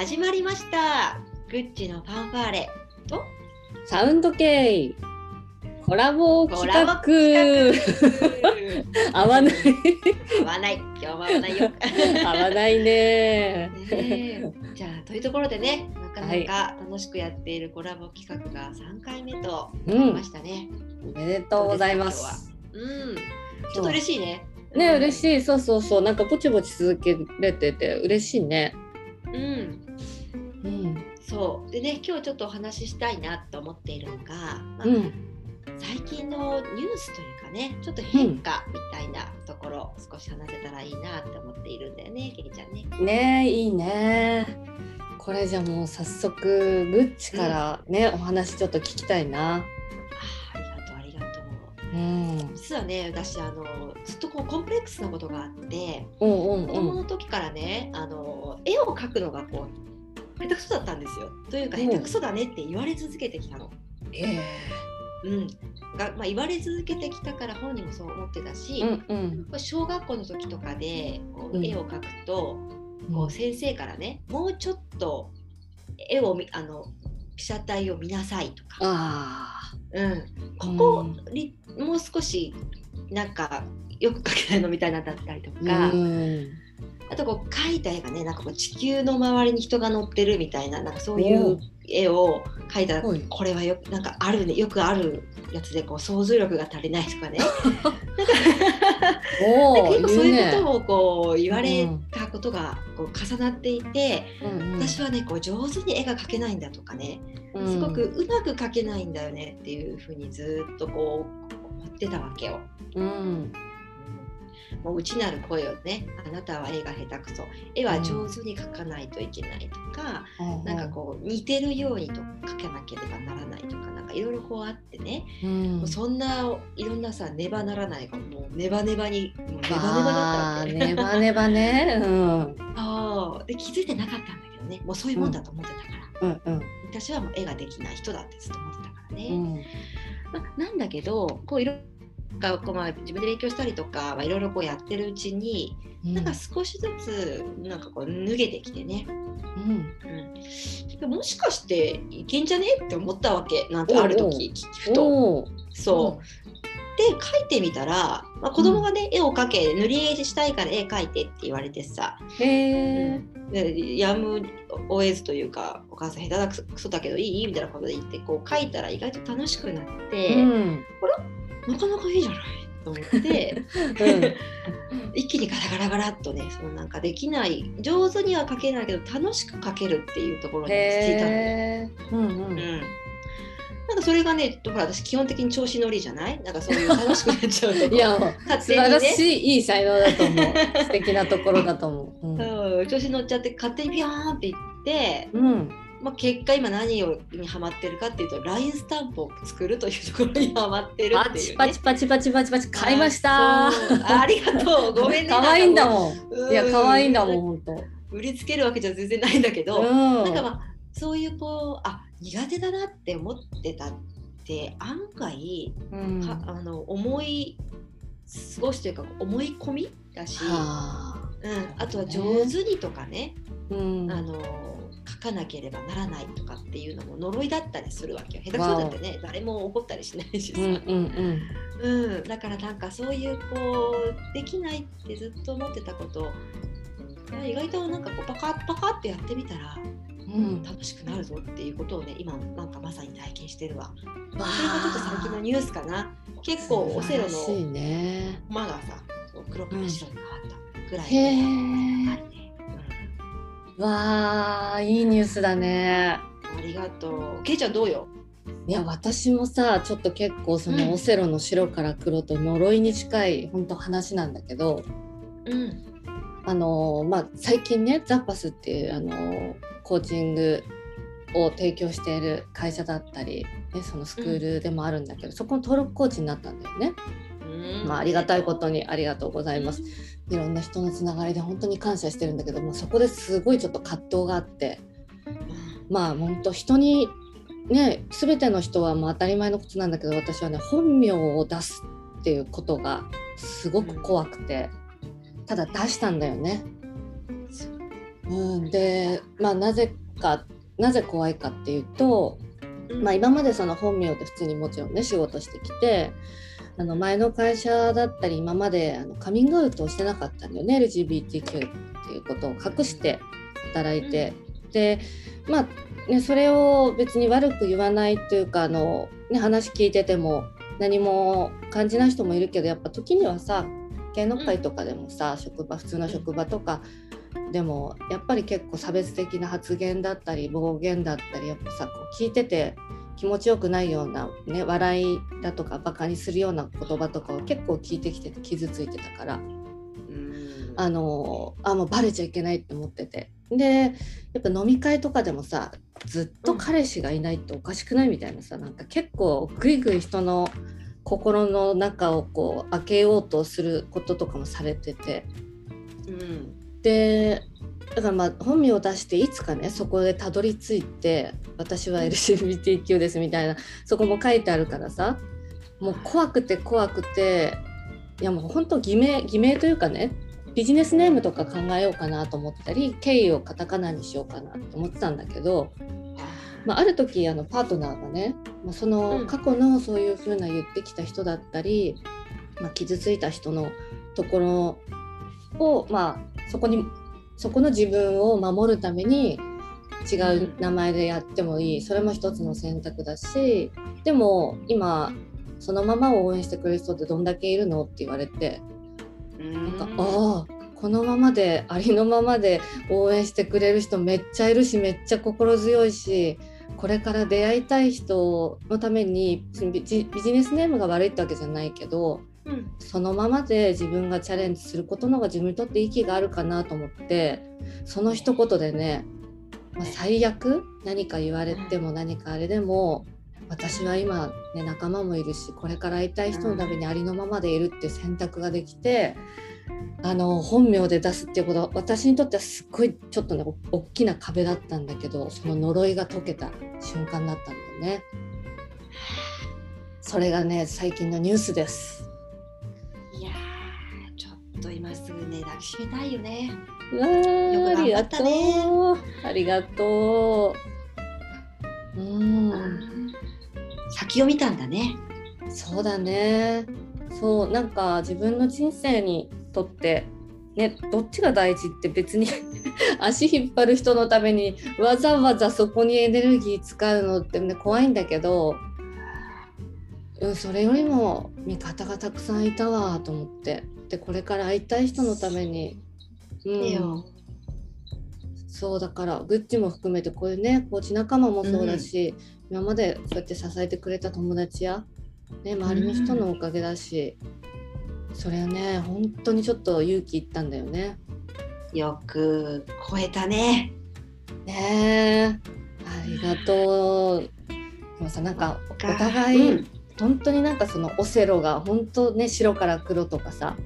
始まりました。グッチのファンファーレ。と？サウンド系コラボ企画。合わない。合わない。今日は合わないよ。合わないね。じゃあというところでねなかなか楽しくやっているコラボ企画が3回目となりましたね、おめでとうございます。うん。ちょっと嬉しいね。ね嬉いしい。そうそうそう。なんかぼちぼち続けれてて嬉しいね。うんうんそう。でね今日ちょっとお話ししたいなと思っているのが、まあうん。最近のニュースというかねちょっと変化みたいなところ、少し話せたらいいなって思っているんだよねけりちゃんね。ねいいね。これじゃもう早速グッチからね、お話ちょっと聞きたいな。あーありがとうありがとう。うん。実はね私あのずっとこうコンプレックスなことがあってうんうん子供うんの時からねあの絵を描くのがこう下手くそだったんですよ。というかうん。下手くそだねって言われ続けてきたの。ええ。うん。がまあ、言われ続けてきたから本人もそう思ってたし、うんうん。小学校の時とかでこううん。絵を描くと、こう先生からねもうちょっと絵を見あの被写体を見なさいとか、あうん、ここにもう少しなんかよく描けないのみたいなのだったりとあか、うんあとこう描いた絵がねなんかこう地球の周りに人が乗ってるみたいななんかそういおう絵を描いたらはい。これはよくなんかあるねよくあるやつでこう想像力が足りないとかね。結構そういうことを、をこう言われたことがこう重なっていて、うんうん。私はねこう上手に絵が描けないんだとかねすごくうまく描けないんだよねっていうふうにずっとこう思ってたわけよ。うんもう内なる声をねあなたは絵が下手くそ。絵は上手に描かないといけないとか、うん。なんかこう似てるようにと描けなければならないとかなんかいろいろこうあってね、うん。もうそんないろんなさねばならないがもうネバネバにもうネバネバだったあわけ。ーネバネバね。うん。そう。で気づいてなかったんだけどね。もうそういうもんだと思ってたから、うん。うん。私はもう絵ができない人だってずっと思ってたからね、うん。まあ、なんだけどこういろがこうまあ自分で勉強したりとか、まあ、いろいろこうやってるうちに、なんか少しずつなんかこう脱げてきてね、うん。うん、でもしかしていけんじゃねって思ったわけなんてある時ふと。そう。で描いてみたら、まあ、子供がね、絵を描け塗り絵したいから絵描いてって言われてさ、へえでやむを得ずというかお母さん下手だくそだけどいい？みたいなことで言ってこう書いたら意外と楽しくなって、うんなかなかいいじゃないと思って。一気にガラガラガラっとねそのなんかできない。上手には書けないけど楽しく書けるっていうところに落ち着いたのよ。へえうん。ううん。んなんかそれがねほら私基本的に調子乗りじゃない？なんかそういう楽しくなっちゃうとこ。いや勝素晴らしいいい才能だと思う。素敵なところだと思う。うん。うん調子乗っちゃって勝手にビャーンっていってうんまあ、結果今何をにハマってるかっていうと LINE スタンプを作るというところにハマってるパっていう、ね、チパチパチパチパチパチ買いました。ありがとう。ごめんね。可愛いんだもん。うんいや可愛いんだもん本当。売りつけるわけじゃ全然ないんだけど、うん。なんかまあそういうこうあ苦手だなって思ってたって案外、うん。かあの思い過ごしというか思い込みだし、はうん、あとは上手にとかね、あうん。あの書かなければならないとかっていうのも呪いだったりするわけよ。下手くそだってね誰も怒ったりしないしさ、うんうんうん。うん、だからなんかそういうこうできないってずっと思ってたこと意外となんかこうパカッパカッてやってみたら、うん。楽しくなるぞっていうことをね今なんかまさに体験してるわ。わそれがちょっと最近のニュースかな。結構オセロのね。駒がさそう黒から白に変わったぐらいへえ。あるね。わあいいニュースだねうんありがとう。けいちゃんどうよ？いや私もさちょっと結構そうんのオセロの白から黒と呪いに近い本当話なんだけどうんあのまあ最近ねザッパスっていうあのコーチングを提供している会社だったり、ね、そのスクールでもあるんだけど、そこの登録コーチになったんだよね。うん。まあ、ありがたいことにありがとうございます。いろんな人のつながりで本当に感謝してるんだけどもそこですごいちょっと葛藤があって。まあ本当人にね全ての人はまあ当たり前のことなんだけど私はね本名を出すっていうことがすごく怖くてただ出したんだよね。う。うん、で、まあ、なぜかなぜ怖いかっていうと、まあ、今までその本名で普通にもちろんね仕事してきてあの前の会社だったり今まであのカミングアウトをしてなかったんだよね LGBTQ っていうことを隠して働いて、うん、でまあねそれを別に悪く言わないというかあの、ね、話聞いてても何も感じない人もいるけどやっぱ時にはさ芸能界とかでもさ、職場普通の職場とかでもやっぱり結構差別的な発言だったり暴言だったりやっぱさこう聞いてて気持ちよくないような、ね、笑いだとかバカにするような言葉とかを結構聞いてきてて傷ついてたから。あのあもうバレちゃいけないって思ってて。でやっぱ飲み会とかでもさずっと彼氏がいないっておかしくないみたいなさなんか結構グイグイ人の心の中をこう開けようとすることとかもされてて、うん、でだからまあ本名を出していつかねそこでたどり着いて私は LGBTQ ですみたいなそこも書いてあるからさもう怖くて怖くていやもう本当偽名偽名というかねビジネスネームとか考えようかなと思ったり経緯をカタカナにしようかなと思ってたんだけど、まあ、ある時あのパートナーがね、まあ、その過去のそういうふうな言ってきた人だったり、まあ、傷ついた人のところを、まあ、そこにそこの自分を守るために違う名前でやってもいい。それも一つの選択だしでも今そのままを応援してくれる人ってどんだけいるのって言われてなんかああこのままでありのままで応援してくれる人めっちゃいるしめっちゃ心強いしこれから出会いたい人のためにビジネスネームが悪いってわけじゃないけどうん、そのままで自分がチャレンジすることの方が自分にとって息があるかなと思ってその一言でね、まあ、最悪何か言われても何かあれでも私は今、ね、仲間もいるしこれから会いたい人のためにありのままでいるっていう選択ができて。あの本名で出すっていうことは私にとってはすっごいちょっとね大きな壁だったんだけどその呪いが解けた瞬間だったんだよね。それがね最近のニュースです。と今すぐね抱きしめたいよね。うわよく頑張ったね。ありがとう。うん。先を見たんだね。そうだね。そうなんか自分の人生にとってねどっちが大事って別に 足引っ張る人のためにわざわざそこにエネルギー使うのってね怖いんだけど。うん、それよりも味方がたくさんいたわと思ってってこれから会いたい人のために、うん、そうだからグッチも含めてこういうねコーチ仲間もそうだし、うん、今までそうやって支えてくれた友達や、ね、周りの人のおかげだし、うん、それはね本当にちょっと勇気いったんだよね。よく超えたね。ねありがとう。でもさなんか。お互い、うん、本当になんかそのオセロが本当ね白から黒とかさ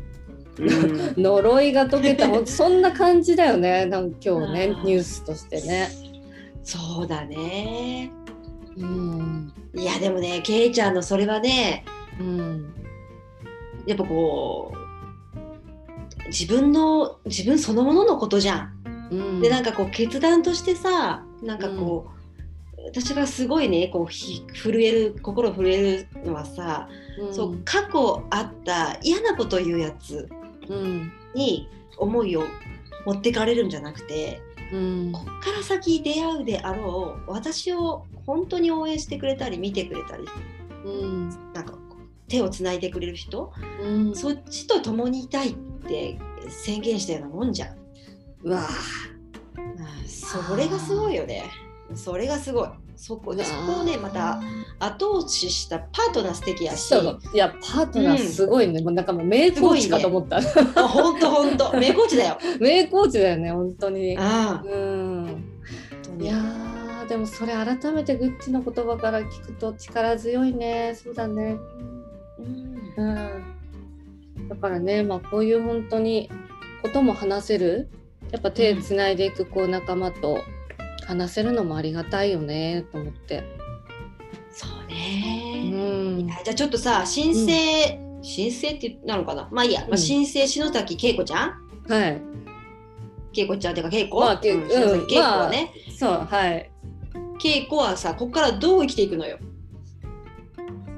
呪いが解けた そんな感じだよね。なんか今日ねニュースとしてね。そうだね。うん、いやでもねけいちゃんのそれはね、うん、やっぱこう自分の自分そのもののことじゃん。うん、でなんかこう決断としてさなんかこう、うん、私がすごいねこう震える心震えるのはさ、うん、そう過去あった嫌なこと言うやつに思いを持ってかれるんじゃなくて、うん、こっから先出会うであろう私を本当に応援してくれたり見てくれたり、うん、なんか手をつないでくれる人、うん、そっちと共にいたいって宣言したようなもんじゃん。うわそれがすごいよね。それがすごい。そこでそこをねまた後押ししたパートナー素敵やし。いやパートナーすごいね、うん、もうなんかもう名コーチかと思った、ね、本当本当。名コーチだよ。名コーチだよね本当に。うん。いやでもそれ改めてグッチの言葉から聞くと力強いね。そうだね。うん、うん、だからねまあこういう本当にことも話せる。やっぱ手つないでいくこう仲間と話せるのもありがたいよねと思って。そうね、うん、じゃあちょっとさ申請、うん、申請ってなのかな？まあいいや、まあ、申請篠崎恵子ちゃん、はい。恵子ちゃんっていうか恵子、まあけうん、うん恵子はね、そうはい。恵子はさここからどう生きていくのよ？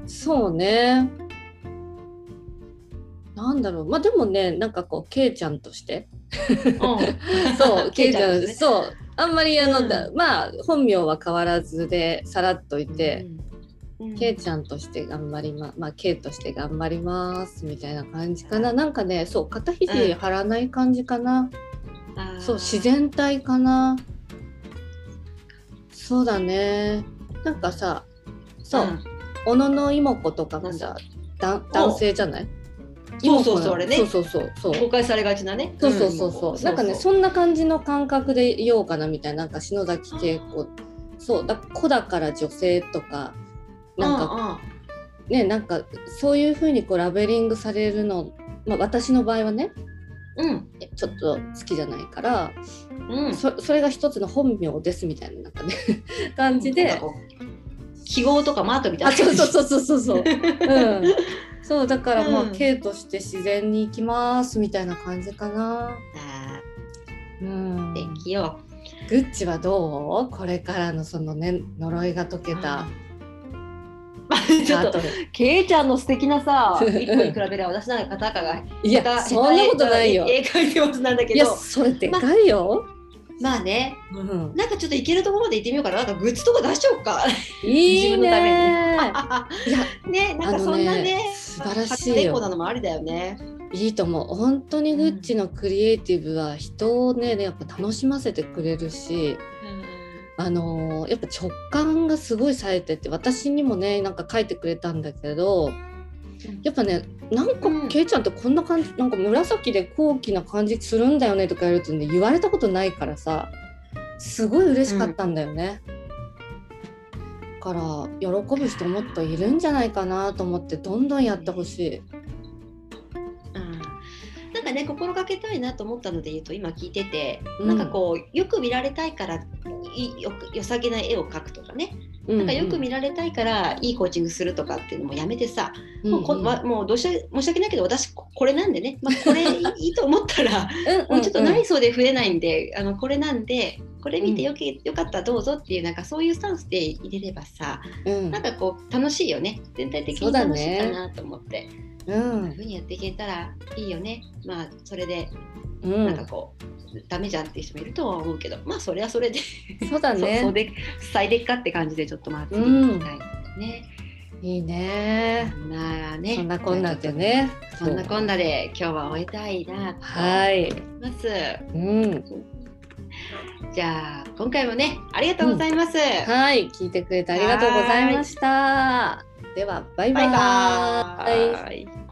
そうね。なんだろう。まあでもねなんかこうけいちゃんとして。うん、そう けいちゃんね。そうあんまりあの、うん。だまあ本名は変わらずでさらっといて、うん、けいちゃんとして頑張りままあけいとして頑張りますみたいな感じかな。なんかねそう肩肘張らない感じかな、そう自然体かな。そうだね。なんかさそう、ん。小野の妹子とかもさだ。男性じゃない？そうそうそう。あれねそうそうそう。そう誤解されがちなね。そうそうそうそう、ん。なんかねそんな感じの感覚でいようかなみたいななんか篠崎恵子。そうだ子だから女性とか。なんかか、ねなんかそういうふうにこうラベリングされるの、まあ、私の場合はねうん。ちょっと好きじゃないから、うん、そそれが一つの本名ですみたいななんかね 感じで記号とかマークみたいあな。そうそうそうそうそうそう、うん、そうだからもううん K として自然に行きますみたいな感じかな。あうん、ー素敵よ。グッチはどう？これからのそのね呪いが解けた ちょっと後でケイちゃんの素敵なさ 一個に比べれば私なんか片がいやそんなことないよ。絵描いてますなんだけいやどそれでかいよ。まあね。うん、なんかちょっといけるところまで行ってみようかな。なんかグッズとか出しちゃおうか。いいね自分のために。いやねなんかそんなねね素晴らしいなのもありだよね。いいと思う。本当にグッチのクリエイティブは人をねやっぱ楽しませてくれるしあのーやっぱ直感がすごい冴えてて私にもねなんか書いてくれたんだけどやっぱねなんか、うん。ケイちゃんってこんな感じなんか紫で高貴な感じするんだよねとか言われるとね言われたことないからさすごい嬉しかったんだよね。だから喜ぶ人もっといるんじゃないかなと思ってどんどんやってほしい。うん。なんかね心がけたいなと思ったので言うと今聞いてて、うん。なんかこうよく見られたいからいよく良さげな絵を描くとかね、ななんかよく見られたいからいいコーチングするとかっていうのもやめてさ、うんもうこわもうどうし申し訳ないけど私ここれなんでね、まあ、これいい と思ったらもうちょっと内装で増えないんで、あのこれなんでこれ見てよけ、よかったらどうぞっていうなんかそういうスタンスで入れればさうん。なんかこう楽しいよね。全体的に楽しいかなと思ってうん。ふうにやっていけたらいいよね。まあそれでうん。なんかこう、ダメじゃんっていう人もいるとは思うけど。まあそれはそれで、そうだ そうそうねで最適化って感じでちょっとまあ次行きたいね。いいね。なね。そんなこんなでね。そんなこんなで今日は終えたいなと。はい。思います。うん。じゃあ今回もねありがとうございます。はい。聞いてくれてありがとうございました。ではバイババイ。イバーイ。